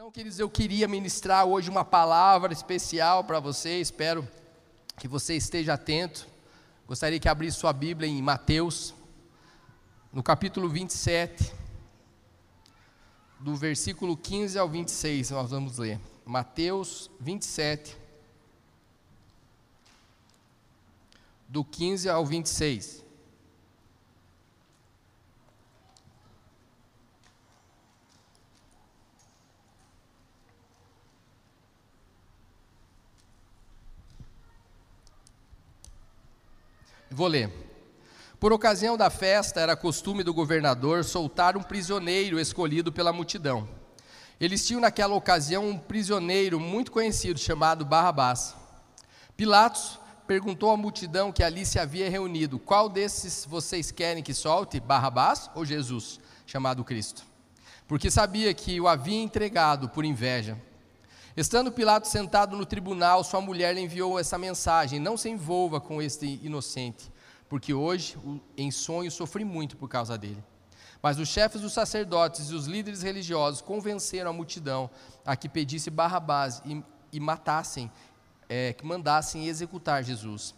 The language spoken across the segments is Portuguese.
Então, queridos, eu queria ministrar hoje uma palavra especial para você, espero que você esteja atento. Gostaria que abrisse sua Bíblia em Mateus, no capítulo 27, do versículo 15 ao 26, nós vamos ler. Mateus 27, do 15 ao 26. Vou ler. Por ocasião da festa, era costume do governador soltar um prisioneiro escolhido pela multidão. Eles tinham naquela ocasião um prisioneiro muito conhecido chamado Barrabás. Pilatos perguntou à multidão que ali se havia reunido: Qual desses vocês querem que solte, Barrabás ou Jesus, chamado Cristo? Porque sabia que o havia entregado por inveja. Estando Pilatos sentado no tribunal, sua mulher lhe enviou essa mensagem: Não se envolva com este inocente, porque hoje, em sonho, sofri muito por causa dele. Mas os chefes dos sacerdotes e os líderes religiosos convenceram a multidão a que pedisse Barrabás e, e matassem, é, que mandassem executar Jesus.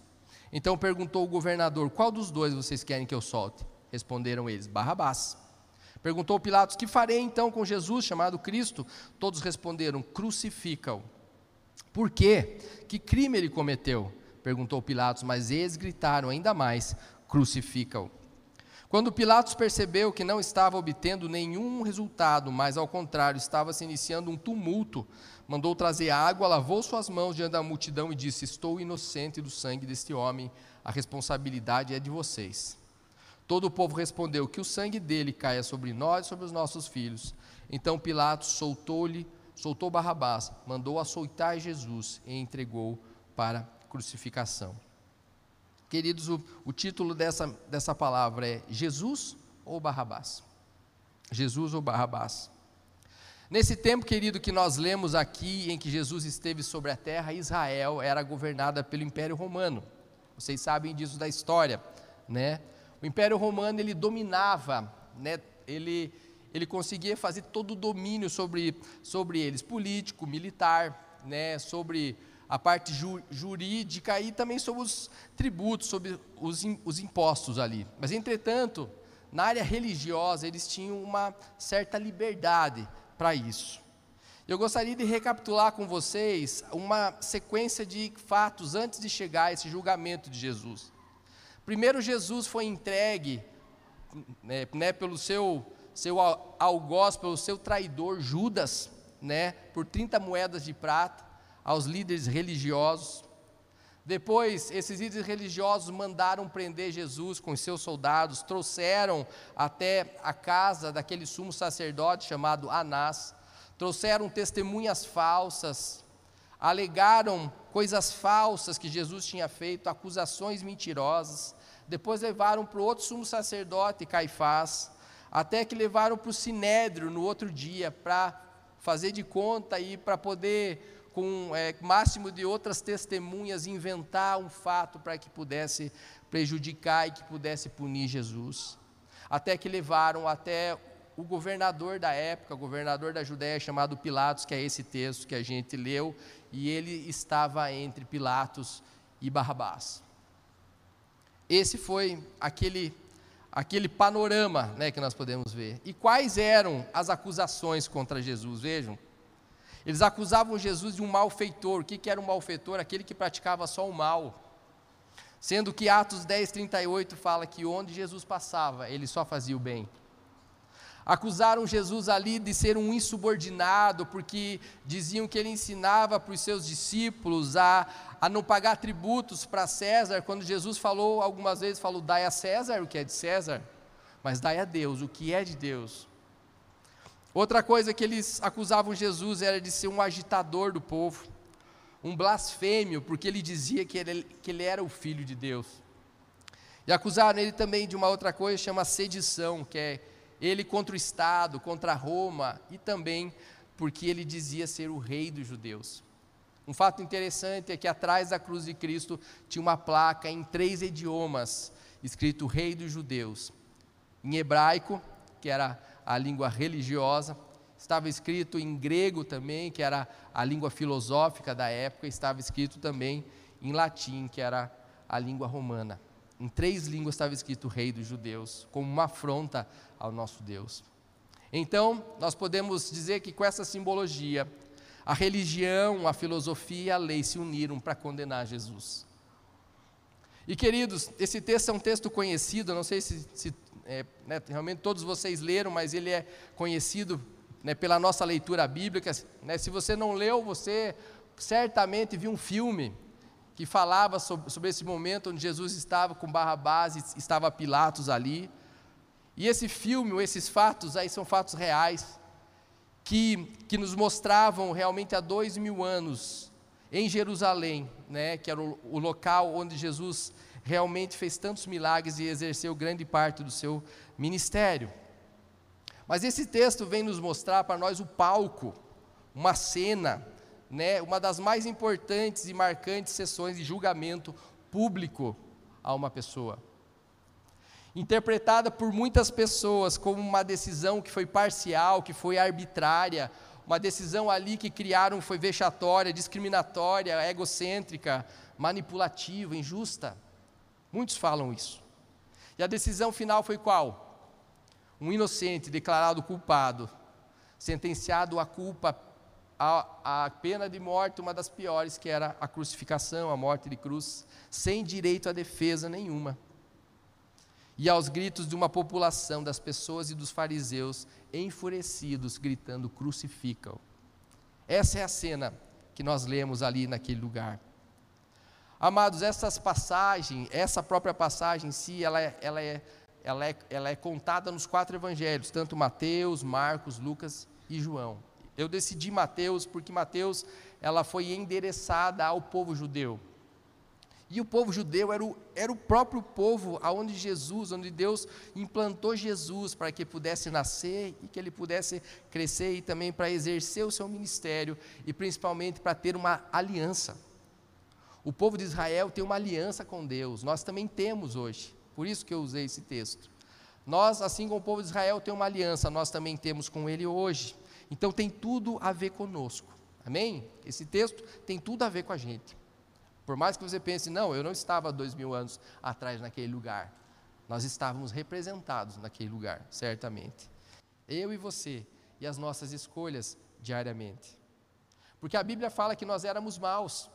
Então perguntou o governador: Qual dos dois vocês querem que eu solte? Responderam eles: Barrabás. Perguntou Pilatos: Que farei então com Jesus, chamado Cristo? Todos responderam: Crucifica-o. Por quê? Que crime ele cometeu? Perguntou Pilatos, mas eles gritaram ainda mais: Crucifica-o. Quando Pilatos percebeu que não estava obtendo nenhum resultado, mas ao contrário, estava se iniciando um tumulto, mandou trazer água, lavou suas mãos diante da multidão e disse: Estou inocente do sangue deste homem, a responsabilidade é de vocês. Todo o povo respondeu: Que o sangue dele caia sobre nós e sobre os nossos filhos. Então Pilatos soltou-lhe, soltou Barrabás, mandou açoitar Jesus e entregou para crucificação. Queridos, o, o título dessa, dessa palavra é Jesus ou Barrabás? Jesus ou Barrabás? Nesse tempo, querido, que nós lemos aqui, em que Jesus esteve sobre a terra, Israel era governada pelo Império Romano. Vocês sabem disso da história, né? O Império Romano ele dominava, né, ele, ele conseguia fazer todo o domínio sobre, sobre eles, político, militar, né, sobre a parte ju, jurídica e também sobre os tributos, sobre os, os impostos ali. Mas, entretanto, na área religiosa, eles tinham uma certa liberdade para isso. Eu gostaria de recapitular com vocês uma sequência de fatos antes de chegar a esse julgamento de Jesus. Primeiro, Jesus foi entregue né, né, pelo seu, seu algoz, pelo seu traidor Judas, né, por 30 moedas de prata, aos líderes religiosos. Depois, esses líderes religiosos mandaram prender Jesus com seus soldados, trouxeram até a casa daquele sumo sacerdote chamado Anás, trouxeram testemunhas falsas, alegaram coisas falsas que Jesus tinha feito, acusações mentirosas. Depois levaram para o outro sumo sacerdote, Caifás, até que levaram para o sinédrio no outro dia, para fazer de conta e para poder, com é, máximo de outras testemunhas, inventar um fato para que pudesse prejudicar e que pudesse punir Jesus. Até que levaram até o governador da época, governador da Judéia, chamado Pilatos, que é esse texto que a gente leu, e ele estava entre Pilatos e Barrabás. Esse foi aquele, aquele panorama né, que nós podemos ver. E quais eram as acusações contra Jesus? Vejam. Eles acusavam Jesus de um malfeitor. O que, que era um malfeitor? Aquele que praticava só o mal. Sendo que Atos 10, 38 fala que onde Jesus passava, ele só fazia o bem. Acusaram Jesus ali de ser um insubordinado, porque diziam que ele ensinava para os seus discípulos a, a não pagar tributos para César, quando Jesus falou, algumas vezes falou, dai a César o que é de César, mas dai a Deus o que é de Deus. Outra coisa que eles acusavam Jesus era de ser um agitador do povo, um blasfêmio, porque ele dizia que ele, que ele era o filho de Deus. E acusaram ele também de uma outra coisa, chama sedição, que é ele contra o Estado, contra Roma e também porque ele dizia ser o rei dos judeus. Um fato interessante é que atrás da cruz de Cristo tinha uma placa em três idiomas, escrito Rei dos Judeus. Em hebraico, que era a língua religiosa, estava escrito em grego também, que era a língua filosófica da época, estava escrito também em latim, que era a língua romana. Em três línguas estava escrito Rei dos Judeus, como uma afronta ao nosso Deus. Então, nós podemos dizer que com essa simbologia, a religião, a filosofia e a lei se uniram para condenar Jesus. E queridos, esse texto é um texto conhecido, não sei se, se é, né, realmente todos vocês leram, mas ele é conhecido né, pela nossa leitura bíblica. Né, se você não leu, você certamente viu um filme que falava sobre, sobre esse momento onde Jesus estava com Barrabás e estava Pilatos ali. E esse filme, esses fatos aí são fatos reais, que, que nos mostravam realmente há dois mil anos em Jerusalém, né, que era o, o local onde Jesus realmente fez tantos milagres e exerceu grande parte do seu ministério. Mas esse texto vem nos mostrar para nós o palco, uma cena, né, uma das mais importantes e marcantes sessões de julgamento público a uma pessoa. Interpretada por muitas pessoas como uma decisão que foi parcial, que foi arbitrária, uma decisão ali que criaram foi vexatória, discriminatória, egocêntrica, manipulativa, injusta. Muitos falam isso. E a decisão final foi qual? Um inocente declarado culpado, sentenciado à culpa, à, à pena de morte, uma das piores, que era a crucificação, a morte de cruz, sem direito à defesa nenhuma e aos gritos de uma população das pessoas e dos fariseus enfurecidos, gritando: crucificam. Essa é a cena que nós lemos ali naquele lugar. Amados, essas passagens, essa própria passagem em si, ela é, ela é, ela é, ela é contada nos quatro evangelhos, tanto Mateus, Marcos, Lucas e João. Eu decidi Mateus porque Mateus ela foi endereçada ao povo judeu. E o povo judeu era o, era o próprio povo aonde Jesus, onde Deus implantou Jesus para que pudesse nascer e que ele pudesse crescer e também para exercer o seu ministério e principalmente para ter uma aliança. O povo de Israel tem uma aliança com Deus, nós também temos hoje, por isso que eu usei esse texto. Nós, assim como o povo de Israel tem uma aliança, nós também temos com ele hoje. Então tem tudo a ver conosco. Amém? Esse texto tem tudo a ver com a gente. Por mais que você pense, não, eu não estava dois mil anos atrás naquele lugar. Nós estávamos representados naquele lugar, certamente. Eu e você, e as nossas escolhas diariamente. Porque a Bíblia fala que nós éramos maus.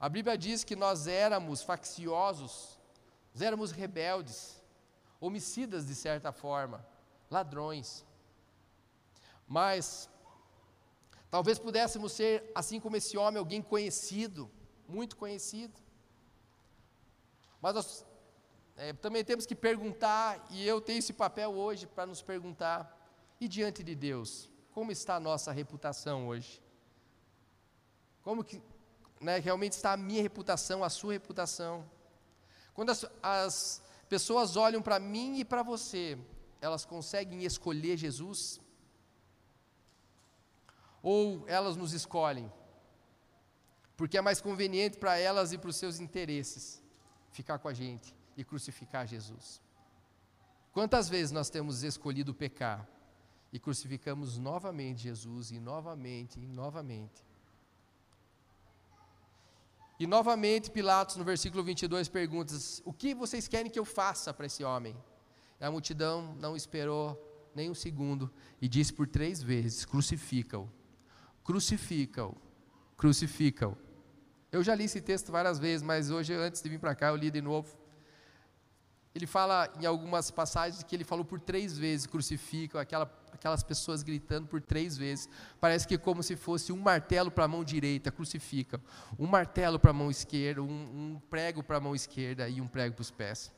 A Bíblia diz que nós éramos facciosos, nós éramos rebeldes, homicidas de certa forma, ladrões. Mas talvez pudéssemos ser, assim como esse homem, alguém conhecido, muito conhecido. Mas nós é, também temos que perguntar, e eu tenho esse papel hoje para nos perguntar, e diante de Deus, como está a nossa reputação hoje? Como que né, realmente está a minha reputação, a sua reputação? Quando as, as pessoas olham para mim e para você, elas conseguem escolher Jesus? Ou elas nos escolhem? porque é mais conveniente para elas e para os seus interesses ficar com a gente e crucificar Jesus. Quantas vezes nós temos escolhido pecar e crucificamos novamente Jesus e novamente e novamente? E novamente Pilatos, no versículo 22, pergunta: O que vocês querem que eu faça para esse homem? E a multidão não esperou nem um segundo e disse por três vezes: Crucifica-o, crucifica-o, crucifica-o. Eu já li esse texto várias vezes, mas hoje, antes de vir para cá, eu li de novo. Ele fala em algumas passagens que ele falou por três vezes, crucificam, aquela, aquelas pessoas gritando por três vezes. Parece que como se fosse um martelo para a mão direita, crucificam. Um martelo para a mão esquerda, um, um prego para a mão esquerda e um prego para os pés.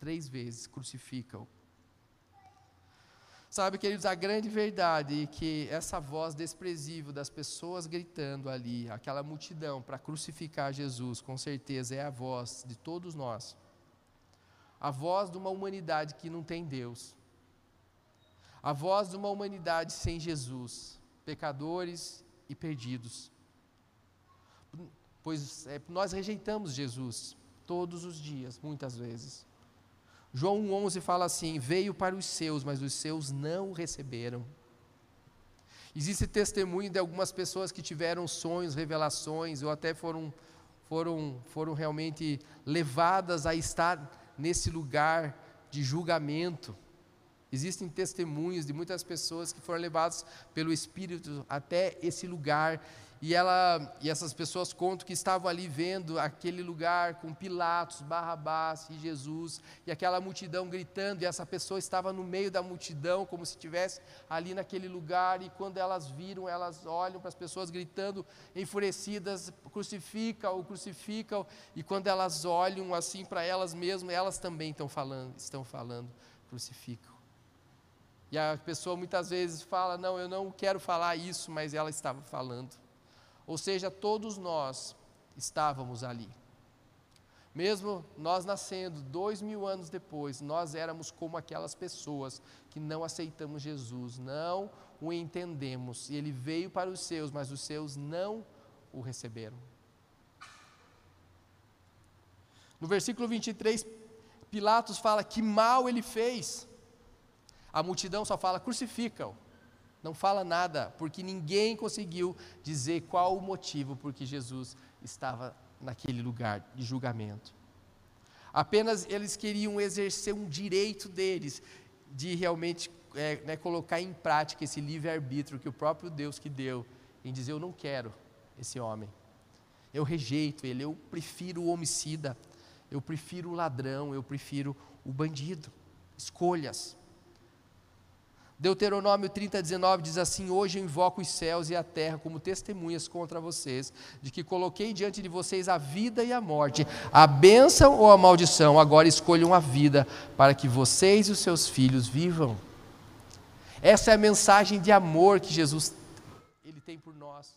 Três vezes crucificam. Sabe, queridos, a grande verdade é que essa voz desprezível das pessoas gritando ali, aquela multidão para crucificar Jesus, com certeza é a voz de todos nós. A voz de uma humanidade que não tem Deus. A voz de uma humanidade sem Jesus, pecadores e perdidos. Pois é, nós rejeitamos Jesus todos os dias, muitas vezes. João 1,11 fala assim: Veio para os seus, mas os seus não o receberam. Existe testemunho de algumas pessoas que tiveram sonhos, revelações, ou até foram, foram, foram realmente levadas a estar nesse lugar de julgamento. Existem testemunhos de muitas pessoas que foram levadas pelo Espírito até esse lugar e, ela, e essas pessoas contam que estavam ali vendo aquele lugar com Pilatos, Barrabás e Jesus, e aquela multidão gritando, e essa pessoa estava no meio da multidão, como se estivesse ali naquele lugar, e quando elas viram, elas olham para as pessoas gritando, enfurecidas, crucificam, crucificam, e quando elas olham assim para elas mesmas, elas também estão falando, estão falando, crucificam. E a pessoa muitas vezes fala: Não, eu não quero falar isso, mas ela estava falando. Ou seja, todos nós estávamos ali. Mesmo nós nascendo dois mil anos depois, nós éramos como aquelas pessoas que não aceitamos Jesus, não o entendemos. E ele veio para os seus, mas os seus não o receberam. No versículo 23, Pilatos fala que mal ele fez. A multidão só fala: crucifica-o não fala nada, porque ninguém conseguiu dizer qual o motivo por que Jesus estava naquele lugar de julgamento. Apenas eles queriam exercer um direito deles de realmente é, né, colocar em prática esse livre-arbítrio que o próprio Deus que deu, em dizer: Eu não quero esse homem, eu rejeito ele, eu prefiro o homicida, eu prefiro o ladrão, eu prefiro o bandido. Escolhas. Deuteronômio 30, 19 diz assim: Hoje eu invoco os céus e a terra como testemunhas contra vocês, de que coloquei diante de vocês a vida e a morte, a bênção ou a maldição. Agora escolham a vida, para que vocês e os seus filhos vivam. Essa é a mensagem de amor que Jesus ele tem por nós.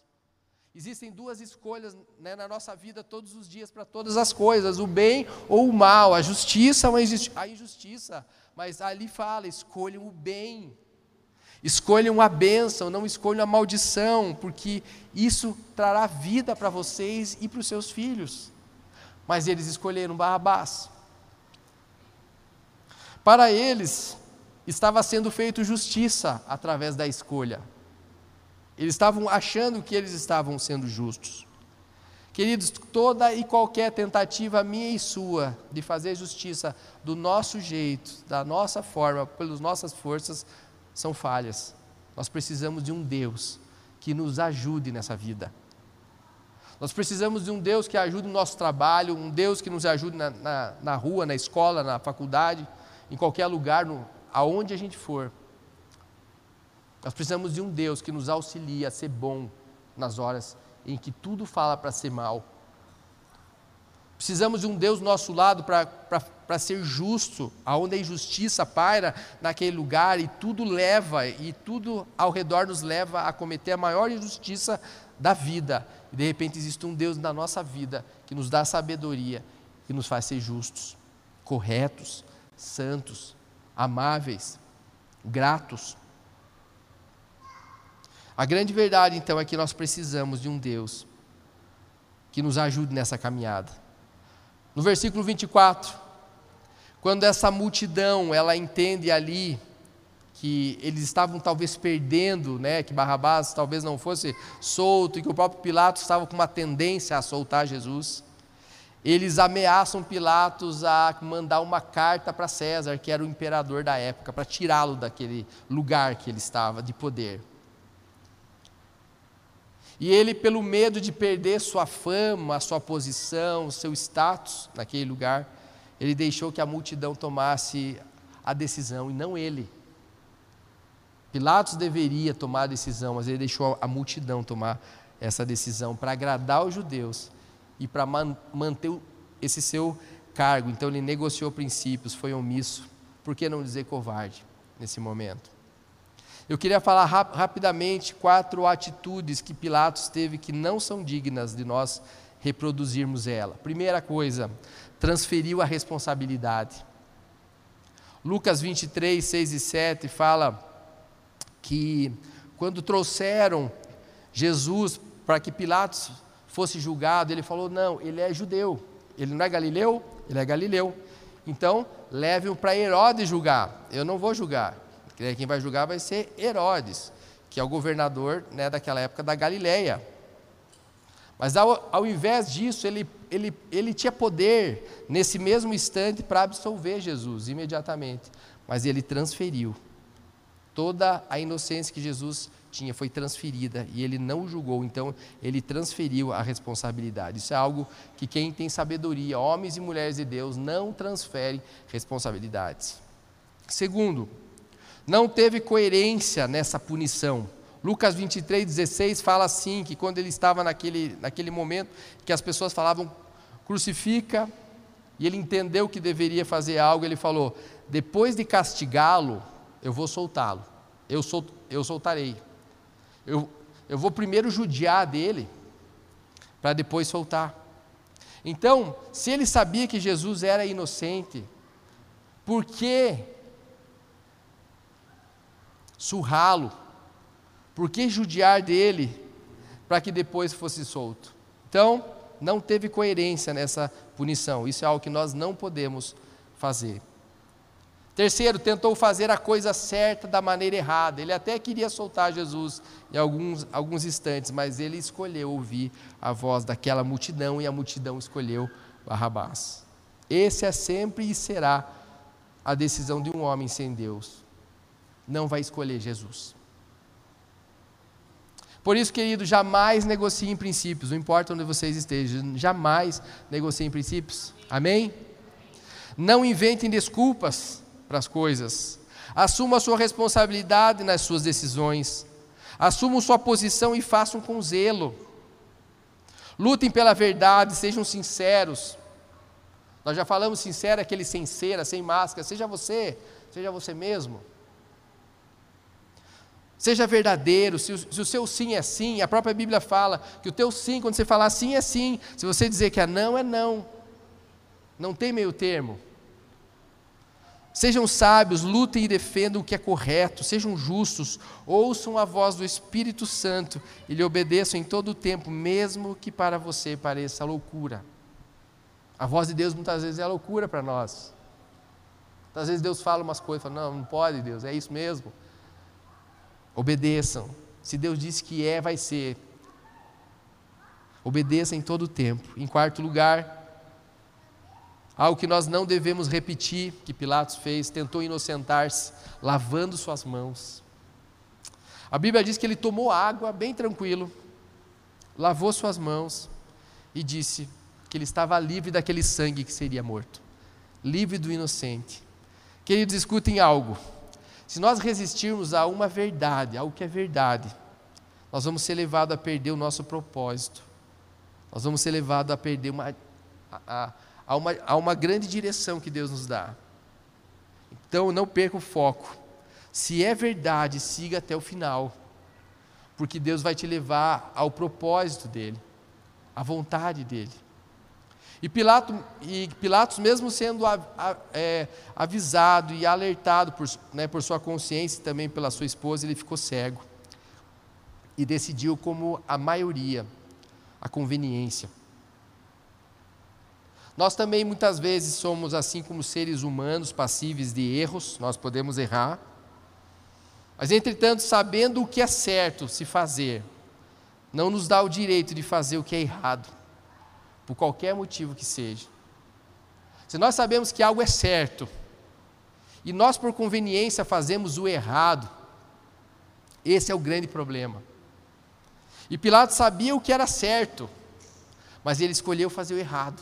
Existem duas escolhas né, na nossa vida todos os dias para todas as coisas: o bem ou o mal, a justiça ou a injustiça. Mas ali fala: escolham o bem. Escolham a bênção, não escolham a maldição, porque isso trará vida para vocês e para os seus filhos. Mas eles escolheram Barrabás. Para eles, estava sendo feito justiça através da escolha. Eles estavam achando que eles estavam sendo justos. Queridos, toda e qualquer tentativa minha e sua de fazer justiça do nosso jeito, da nossa forma, pelas nossas forças, são falhas. Nós precisamos de um Deus que nos ajude nessa vida. Nós precisamos de um Deus que ajude no nosso trabalho, um Deus que nos ajude na, na, na rua, na escola, na faculdade, em qualquer lugar, no, aonde a gente for. Nós precisamos de um Deus que nos auxilie a ser bom nas horas em que tudo fala para ser mal. Precisamos de um Deus do nosso lado para ser justo, aonde a injustiça paira naquele lugar e tudo leva, e tudo ao redor nos leva a cometer a maior injustiça da vida. E de repente existe um Deus na nossa vida que nos dá sabedoria, que nos faz ser justos, corretos, santos, amáveis, gratos. A grande verdade então é que nós precisamos de um Deus que nos ajude nessa caminhada. No versículo 24, quando essa multidão, ela entende ali que eles estavam talvez perdendo, né, que Barrabás talvez não fosse solto e que o próprio Pilatos estava com uma tendência a soltar Jesus, eles ameaçam Pilatos a mandar uma carta para César, que era o imperador da época, para tirá-lo daquele lugar que ele estava de poder. E ele, pelo medo de perder sua fama, sua posição, seu status naquele lugar, ele deixou que a multidão tomasse a decisão e não ele. Pilatos deveria tomar a decisão, mas ele deixou a multidão tomar essa decisão para agradar os judeus e para man manter esse seu cargo. Então ele negociou princípios, foi omisso. Por que não dizer covarde nesse momento? Eu queria falar rap rapidamente quatro atitudes que Pilatos teve que não são dignas de nós reproduzirmos ela. Primeira coisa, transferiu a responsabilidade. Lucas 23, 6 e 7 fala que quando trouxeram Jesus para que Pilatos fosse julgado, ele falou: não, ele é judeu, ele não é galileu, ele é galileu. Então, leve-o para Herodes julgar, eu não vou julgar. Quem vai julgar vai ser Herodes. que é o governador né, daquela época da Galileia. Mas ao, ao invés disso, ele, ele, ele tinha poder nesse mesmo instante para absolver Jesus imediatamente. Mas ele transferiu. Toda a inocência que Jesus tinha foi transferida e ele não julgou, então ele transferiu a responsabilidade. Isso é algo que quem tem sabedoria, homens e mulheres de Deus, não transferem responsabilidades. Segundo, não teve coerência nessa punição. Lucas 23, 16 fala assim: que quando ele estava naquele, naquele momento que as pessoas falavam, crucifica, e ele entendeu que deveria fazer algo, ele falou: depois de castigá-lo, eu vou soltá-lo, eu, sol, eu soltarei. Eu, eu vou primeiro judiar dele, para depois soltar. Então, se ele sabia que Jesus era inocente, por que surrá-lo? Por que judiar dele para que depois fosse solto? Então, não teve coerência nessa punição. Isso é algo que nós não podemos fazer. Terceiro, tentou fazer a coisa certa da maneira errada. Ele até queria soltar Jesus em alguns, alguns instantes, mas ele escolheu ouvir a voz daquela multidão e a multidão escolheu Barrabás. Esse é sempre e será a decisão de um homem sem Deus. Não vai escolher Jesus. Por isso, querido, jamais negocie em princípios, não importa onde vocês estejam, jamais negocie em princípios. Amém? Não inventem desculpas para as coisas. Assuma a sua responsabilidade nas suas decisões. Assumam sua posição e façam com zelo. Lutem pela verdade, sejam sinceros. Nós já falamos sincero, aquele sem cera, sem máscara. Seja você, seja você mesmo. Seja verdadeiro, se o, se o, seu sim é sim, a própria Bíblia fala que o teu sim, quando você falar sim, é sim. Se você dizer que é não, é não. Não tem meio termo. Sejam sábios, lutem e defendam o que é correto, sejam justos, ouçam a voz do Espírito Santo e lhe obedeçam em todo o tempo, mesmo que para você pareça loucura. A voz de Deus muitas vezes é loucura para nós. Muitas vezes Deus fala umas coisas, fala, não, não pode, Deus, é isso mesmo. Obedeçam. Se Deus disse que é, vai ser. Obedeça em todo o tempo. Em quarto lugar, Algo que nós não devemos repetir, que Pilatos fez, tentou inocentar-se, lavando suas mãos. A Bíblia diz que ele tomou água, bem tranquilo, lavou suas mãos e disse que ele estava livre daquele sangue que seria morto, livre do inocente. Queridos, escutem algo. Se nós resistirmos a uma verdade, algo que é verdade, nós vamos ser levados a perder o nosso propósito. Nós vamos ser levados a perder uma, a, a, uma, há uma grande direção que Deus nos dá. Então não perca o foco. Se é verdade, siga até o final, porque Deus vai te levar ao propósito dele, à vontade dele. E, Pilato, e Pilatos, mesmo sendo a, a, é, avisado e alertado por, né, por sua consciência e também pela sua esposa, ele ficou cego e decidiu como a maioria, a conveniência. Nós também muitas vezes somos assim como seres humanos, passíveis de erros, nós podemos errar. Mas, entretanto, sabendo o que é certo se fazer, não nos dá o direito de fazer o que é errado, por qualquer motivo que seja. Se nós sabemos que algo é certo, e nós, por conveniência, fazemos o errado, esse é o grande problema. E Pilatos sabia o que era certo, mas ele escolheu fazer o errado.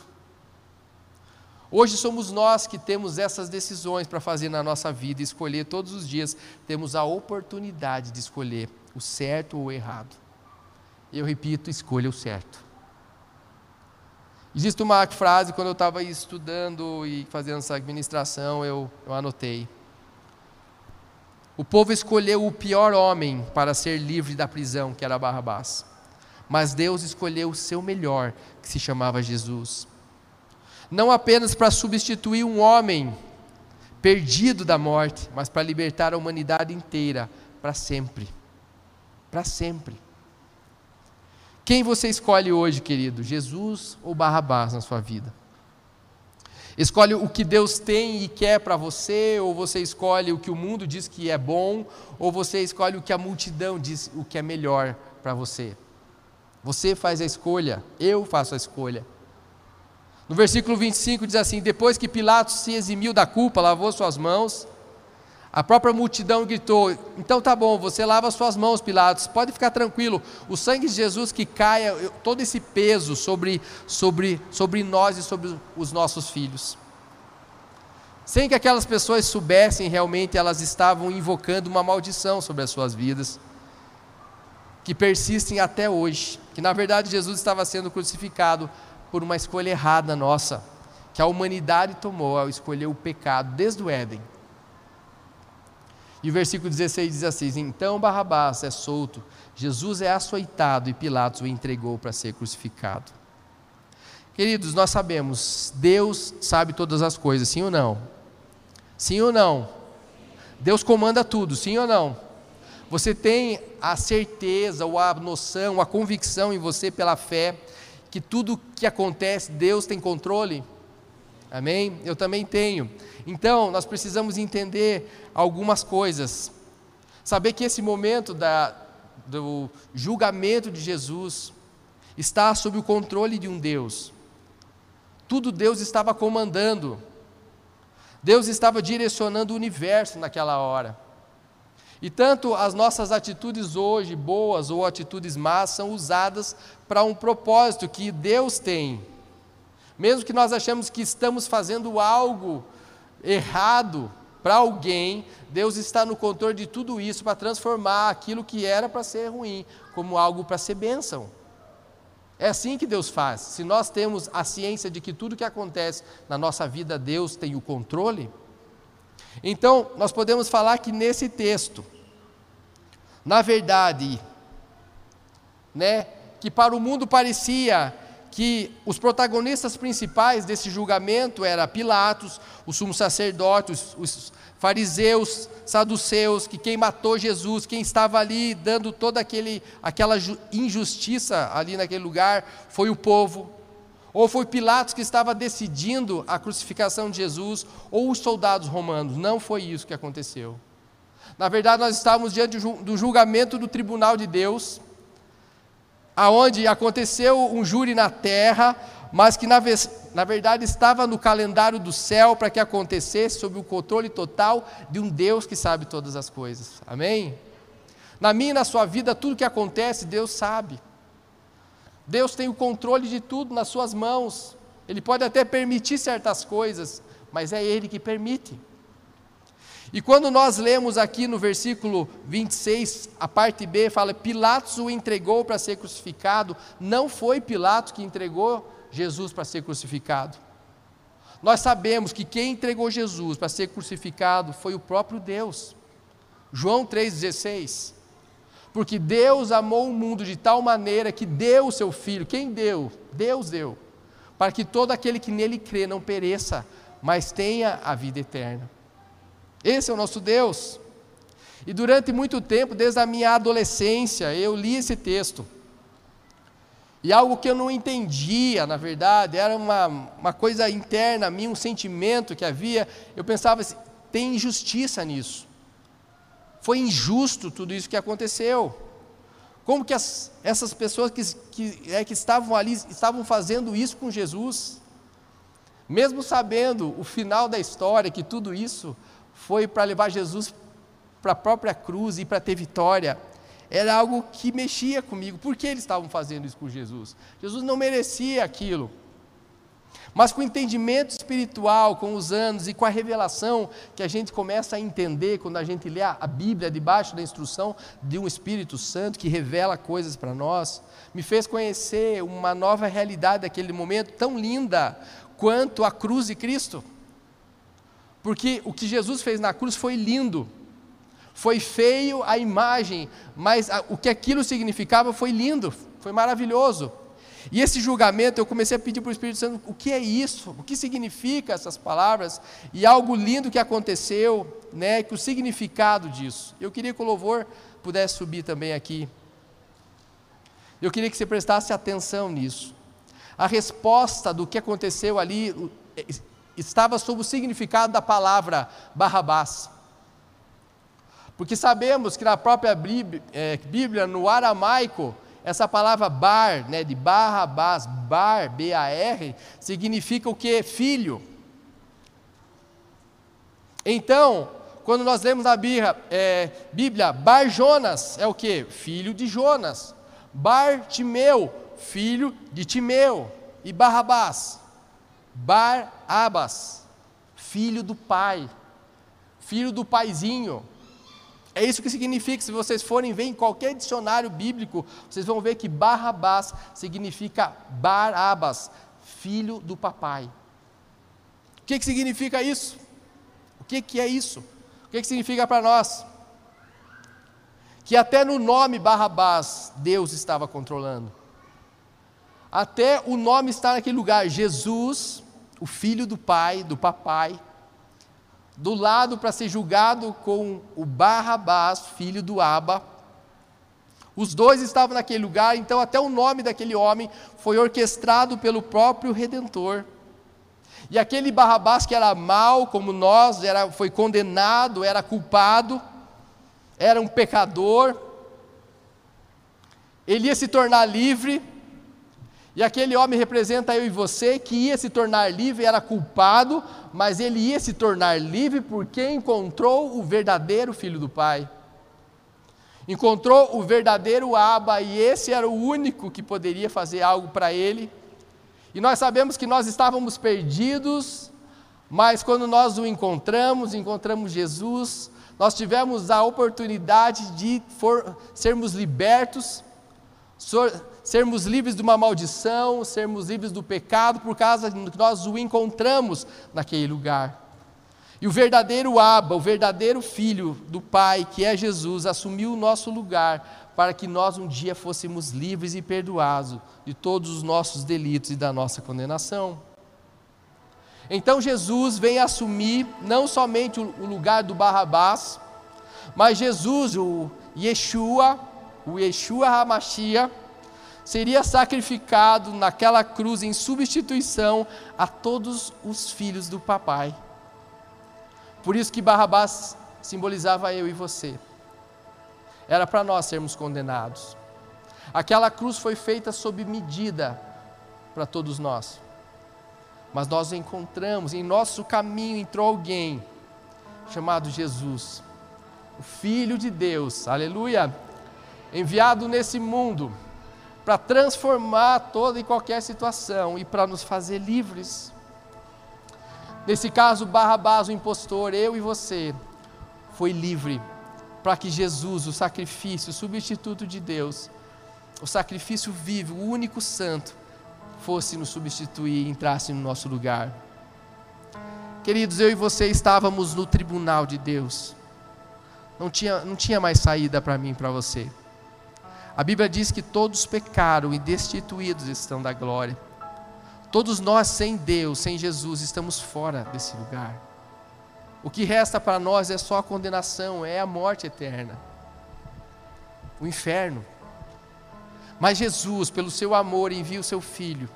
Hoje somos nós que temos essas decisões para fazer na nossa vida, escolher todos os dias, temos a oportunidade de escolher o certo ou o errado. Eu repito, escolha o certo. Existe uma frase, quando eu estava estudando e fazendo essa administração, eu, eu anotei. O povo escolheu o pior homem para ser livre da prisão, que era Barrabás. Mas Deus escolheu o seu melhor, que se chamava Jesus não apenas para substituir um homem perdido da morte, mas para libertar a humanidade inteira para sempre. Para sempre. Quem você escolhe hoje, querido? Jesus ou Barrabás na sua vida? Escolhe o que Deus tem e quer para você, ou você escolhe o que o mundo diz que é bom, ou você escolhe o que a multidão diz o que é melhor para você. Você faz a escolha, eu faço a escolha. No versículo 25 diz assim: Depois que Pilatos se eximiu da culpa, lavou suas mãos, a própria multidão gritou: Então tá bom, você lava suas mãos, Pilatos, pode ficar tranquilo, o sangue de Jesus que caia, todo esse peso sobre, sobre, sobre nós e sobre os nossos filhos. Sem que aquelas pessoas soubessem realmente, elas estavam invocando uma maldição sobre as suas vidas, que persistem até hoje. Que na verdade Jesus estava sendo crucificado por uma escolha errada nossa, que a humanidade tomou ao escolher o pecado desde o Éden. E o versículo 16 diz assim: Então Barrabás é solto, Jesus é açoitado e Pilatos o entregou para ser crucificado. Queridos, nós sabemos, Deus sabe todas as coisas, sim ou não? Sim ou não? Deus comanda tudo, sim ou não? Você tem a certeza, ou a noção, a convicção em você pela fé que tudo que acontece, Deus tem controle? Amém? Eu também tenho. Então, nós precisamos entender algumas coisas. Saber que esse momento da, do julgamento de Jesus está sob o controle de um Deus. Tudo Deus estava comandando. Deus estava direcionando o universo naquela hora. E tanto as nossas atitudes hoje, boas ou atitudes más, são usadas para um propósito que Deus tem. Mesmo que nós achemos que estamos fazendo algo errado para alguém, Deus está no controle de tudo isso para transformar aquilo que era para ser ruim como algo para ser bênção. É assim que Deus faz. Se nós temos a ciência de que tudo que acontece na nossa vida, Deus tem o controle, então nós podemos falar que nesse texto, na verdade, né, que para o mundo parecia que os protagonistas principais desse julgamento eram Pilatos, o sumo sacerdote, os, os fariseus, saduceus, que quem matou Jesus, quem estava ali dando toda aquele, aquela injustiça ali naquele lugar, foi o povo. Ou foi Pilatos que estava decidindo a crucificação de Jesus, ou os soldados romanos. Não foi isso que aconteceu. Na verdade, nós estávamos diante do julgamento do tribunal de Deus, aonde aconteceu um júri na terra, mas que na, na verdade estava no calendário do céu para que acontecesse sob o controle total de um Deus que sabe todas as coisas. Amém? Na minha e na sua vida, tudo que acontece, Deus sabe. Deus tem o controle de tudo nas suas mãos. Ele pode até permitir certas coisas, mas é Ele que permite. E quando nós lemos aqui no versículo 26, a parte B fala: Pilatos o entregou para ser crucificado. Não foi Pilatos que entregou Jesus para ser crucificado. Nós sabemos que quem entregou Jesus para ser crucificado foi o próprio Deus. João 3,16. Porque Deus amou o mundo de tal maneira que deu o seu filho. Quem deu? Deus deu. Para que todo aquele que nele crê não pereça, mas tenha a vida eterna. Esse é o nosso Deus. E durante muito tempo, desde a minha adolescência, eu li esse texto. E algo que eu não entendia, na verdade, era uma, uma coisa interna a mim, um sentimento que havia. Eu pensava assim: tem injustiça nisso. Foi injusto tudo isso que aconteceu. Como que as, essas pessoas que, que, é, que estavam ali estavam fazendo isso com Jesus? Mesmo sabendo o final da história, que tudo isso foi para levar Jesus para a própria cruz e para ter vitória. Era algo que mexia comigo. Por que eles estavam fazendo isso com Jesus? Jesus não merecia aquilo. Mas com o entendimento espiritual, com os anos e com a revelação que a gente começa a entender quando a gente lê a Bíblia debaixo da instrução de um Espírito Santo que revela coisas para nós, me fez conhecer uma nova realidade daquele momento tão linda quanto a cruz de Cristo. Porque o que Jesus fez na cruz foi lindo. Foi feio a imagem, mas a, o que aquilo significava foi lindo, foi maravilhoso. E esse julgamento, eu comecei a pedir para o Espírito Santo: o que é isso? O que significa essas palavras? E algo lindo que aconteceu, né, que o significado disso. Eu queria que o louvor pudesse subir também aqui. Eu queria que você prestasse atenção nisso. A resposta do que aconteceu ali estava sob o significado da palavra Barrabás. Porque sabemos que na própria é, Bíblia, no aramaico, essa palavra bar, né, de Barrabás, bar, B-A-R, significa o que? Filho. Então, quando nós lemos na Bíblia, é, Bíblia Bar Jonas é o que? Filho de Jonas. Bar Timeu, filho de Timeu. E Barrabás, Bar Abas, filho do pai, filho do paizinho. É isso que significa. Se vocês forem ver em qualquer dicionário bíblico, vocês vão ver que Barrabás significa Barabas, filho do papai. O que, que significa isso? O que, que é isso? O que, que significa para nós? Que até no nome Barrabás, Deus estava controlando. Até o nome está naquele lugar, Jesus, o filho do pai, do papai, do lado para ser julgado com o Barrabás, filho do Aba. Os dois estavam naquele lugar, então até o nome daquele homem foi orquestrado pelo próprio Redentor. E aquele Barrabás que era mal como nós, era, foi condenado, era culpado, era um pecador, ele ia se tornar livre, e aquele homem representa eu e você que ia se tornar livre, era culpado, mas ele ia se tornar livre porque encontrou o verdadeiro filho do Pai. Encontrou o verdadeiro Aba e esse era o único que poderia fazer algo para ele. E nós sabemos que nós estávamos perdidos, mas quando nós o encontramos, encontramos Jesus, nós tivemos a oportunidade de for, sermos libertos sermos livres de uma maldição, sermos livres do pecado, por causa que nós o encontramos naquele lugar. E o verdadeiro Abba, o verdadeiro Filho do Pai, que é Jesus, assumiu o nosso lugar para que nós um dia fôssemos livres e perdoados de todos os nossos delitos e da nossa condenação. Então Jesus vem assumir não somente o lugar do Barrabás, mas Jesus, o Yeshua, o Yeshua HaMashiach, seria sacrificado naquela cruz em substituição a todos os filhos do papai. Por isso que Barrabás simbolizava eu e você. Era para nós sermos condenados. Aquela cruz foi feita sob medida para todos nós. Mas nós encontramos, em nosso caminho entrou alguém chamado Jesus, o Filho de Deus, aleluia, enviado nesse mundo para transformar toda e qualquer situação e para nos fazer livres. Nesse caso, Barrabás, o impostor, eu e você, foi livre para que Jesus, o sacrifício, o substituto de Deus, o sacrifício vivo, o único santo, fosse nos substituir e entrasse no nosso lugar. Queridos, eu e você estávamos no tribunal de Deus. Não tinha, não tinha mais saída para mim e para você. A Bíblia diz que todos pecaram e destituídos estão da glória. Todos nós, sem Deus, sem Jesus, estamos fora desse lugar. O que resta para nós é só a condenação, é a morte eterna, o inferno. Mas Jesus, pelo seu amor, envia o seu Filho.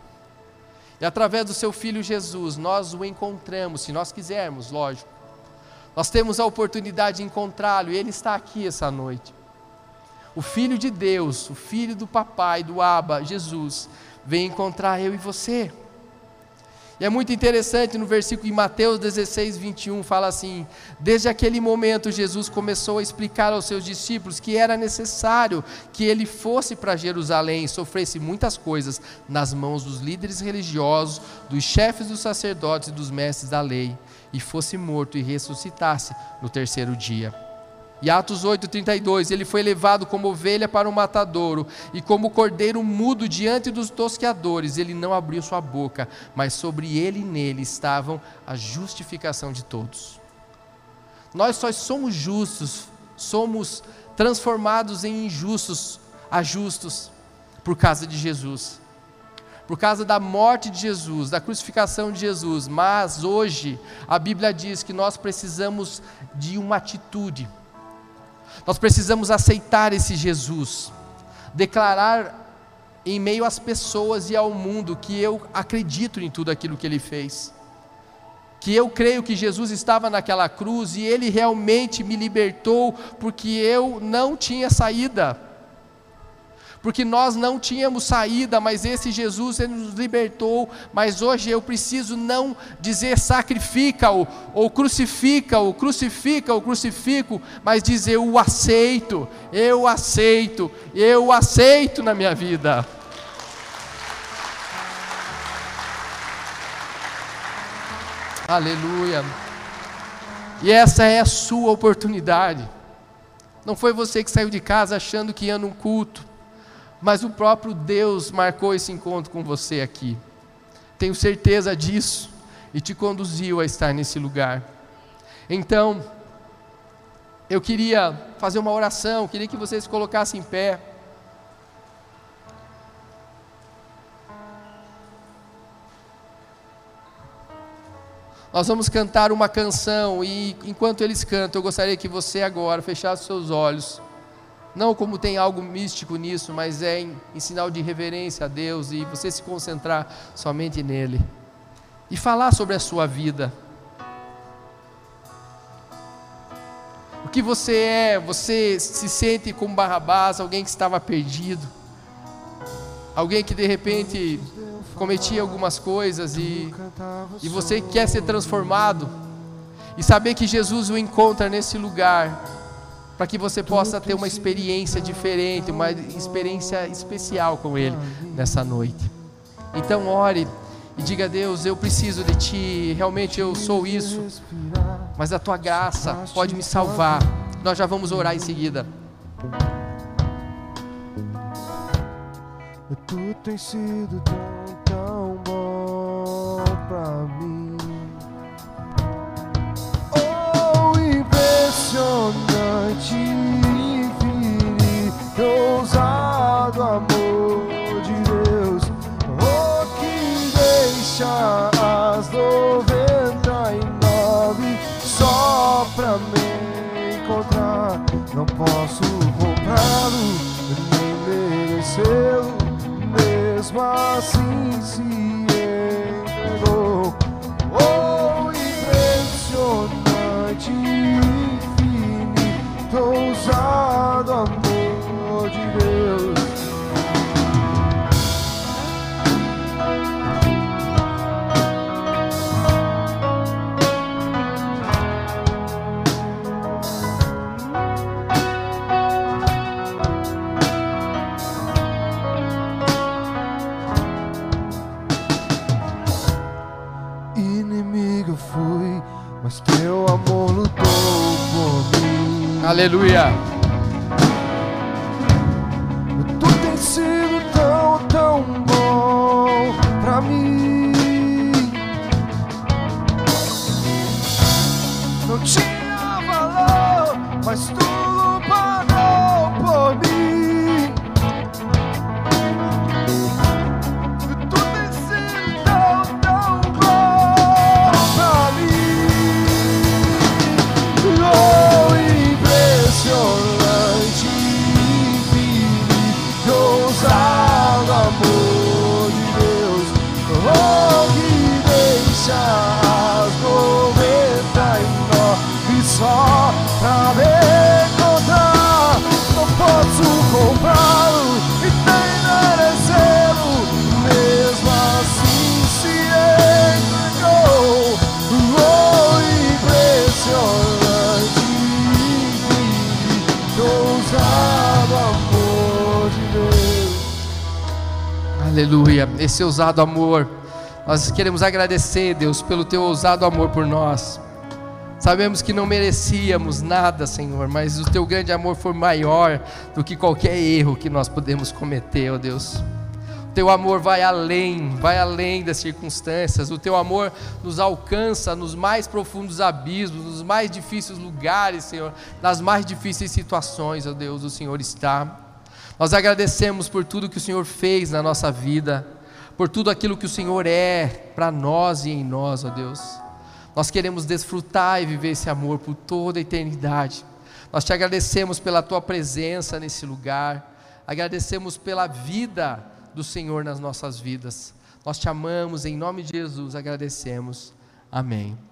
E através do seu Filho Jesus, nós o encontramos, se nós quisermos, lógico. Nós temos a oportunidade de encontrá-lo e ele está aqui essa noite. O Filho de Deus, o Filho do Papai, do Abba, Jesus, vem encontrar eu e você. E é muito interessante no versículo em Mateus 16, 21, fala assim: Desde aquele momento, Jesus começou a explicar aos seus discípulos que era necessário que ele fosse para Jerusalém e sofresse muitas coisas nas mãos dos líderes religiosos, dos chefes dos sacerdotes e dos mestres da lei, e fosse morto e ressuscitasse no terceiro dia. E Atos 8:32, ele foi levado como ovelha para o matadouro, e como cordeiro mudo diante dos tosqueadores, ele não abriu sua boca, mas sobre ele e nele estavam a justificação de todos. Nós só somos justos, somos transformados em injustos a justos por causa de Jesus. Por causa da morte de Jesus, da crucificação de Jesus, mas hoje a Bíblia diz que nós precisamos de uma atitude nós precisamos aceitar esse Jesus, declarar em meio às pessoas e ao mundo que eu acredito em tudo aquilo que ele fez. que eu creio que Jesus estava naquela cruz e ele realmente me libertou, porque eu não tinha saída. Porque nós não tínhamos saída, mas esse Jesus ele nos libertou. Mas hoje eu preciso não dizer sacrifica-o, ou crucifica-o, crucifica-o, crucifico, mas dizer eu aceito, eu aceito, eu aceito na minha vida. Aleluia. E essa é a sua oportunidade. Não foi você que saiu de casa achando que ia num culto, mas o próprio Deus marcou esse encontro com você aqui. Tenho certeza disso e te conduziu a estar nesse lugar. Então, eu queria fazer uma oração, queria que vocês se colocassem em pé. Nós vamos cantar uma canção e enquanto eles cantam, eu gostaria que você agora fechasse seus olhos. Não como tem algo místico nisso, mas é em, em sinal de reverência a Deus e você se concentrar somente nele. E falar sobre a sua vida. O que você é, você se sente como Barrabás, alguém que estava perdido. Alguém que de repente cometia algumas coisas e, e você quer ser transformado e saber que Jesus o encontra nesse lugar para que você possa ter uma experiência diferente, uma experiência especial com Ele nessa noite. Então ore e diga a Deus: Eu preciso de Ti, realmente eu sou isso, mas a Tua graça pode me salvar. Nós já vamos orar em seguida. Tu tens sido tão pra mim. Impressionante, infinito, ousado amor de Deus. Oh, que deixa as noventa e nove só pra me encontrar. Não posso comprá-lo, nem merecê-lo, mesmo assim se Aleluia. Esse ousado amor. Nós queremos agradecer, Deus, pelo teu ousado amor por nós. Sabemos que não merecíamos nada, Senhor, mas o teu grande amor foi maior do que qualquer erro que nós podemos cometer, ó Deus. O teu amor vai além, vai além das circunstâncias. O teu amor nos alcança nos mais profundos abismos, nos mais difíceis lugares, Senhor, nas mais difíceis situações, ó Deus, o Senhor está. Nós agradecemos por tudo que o Senhor fez na nossa vida, por tudo aquilo que o Senhor é para nós e em nós, ó Deus. Nós queremos desfrutar e viver esse amor por toda a eternidade. Nós te agradecemos pela tua presença nesse lugar, agradecemos pela vida do Senhor nas nossas vidas. Nós te amamos, em nome de Jesus agradecemos. Amém.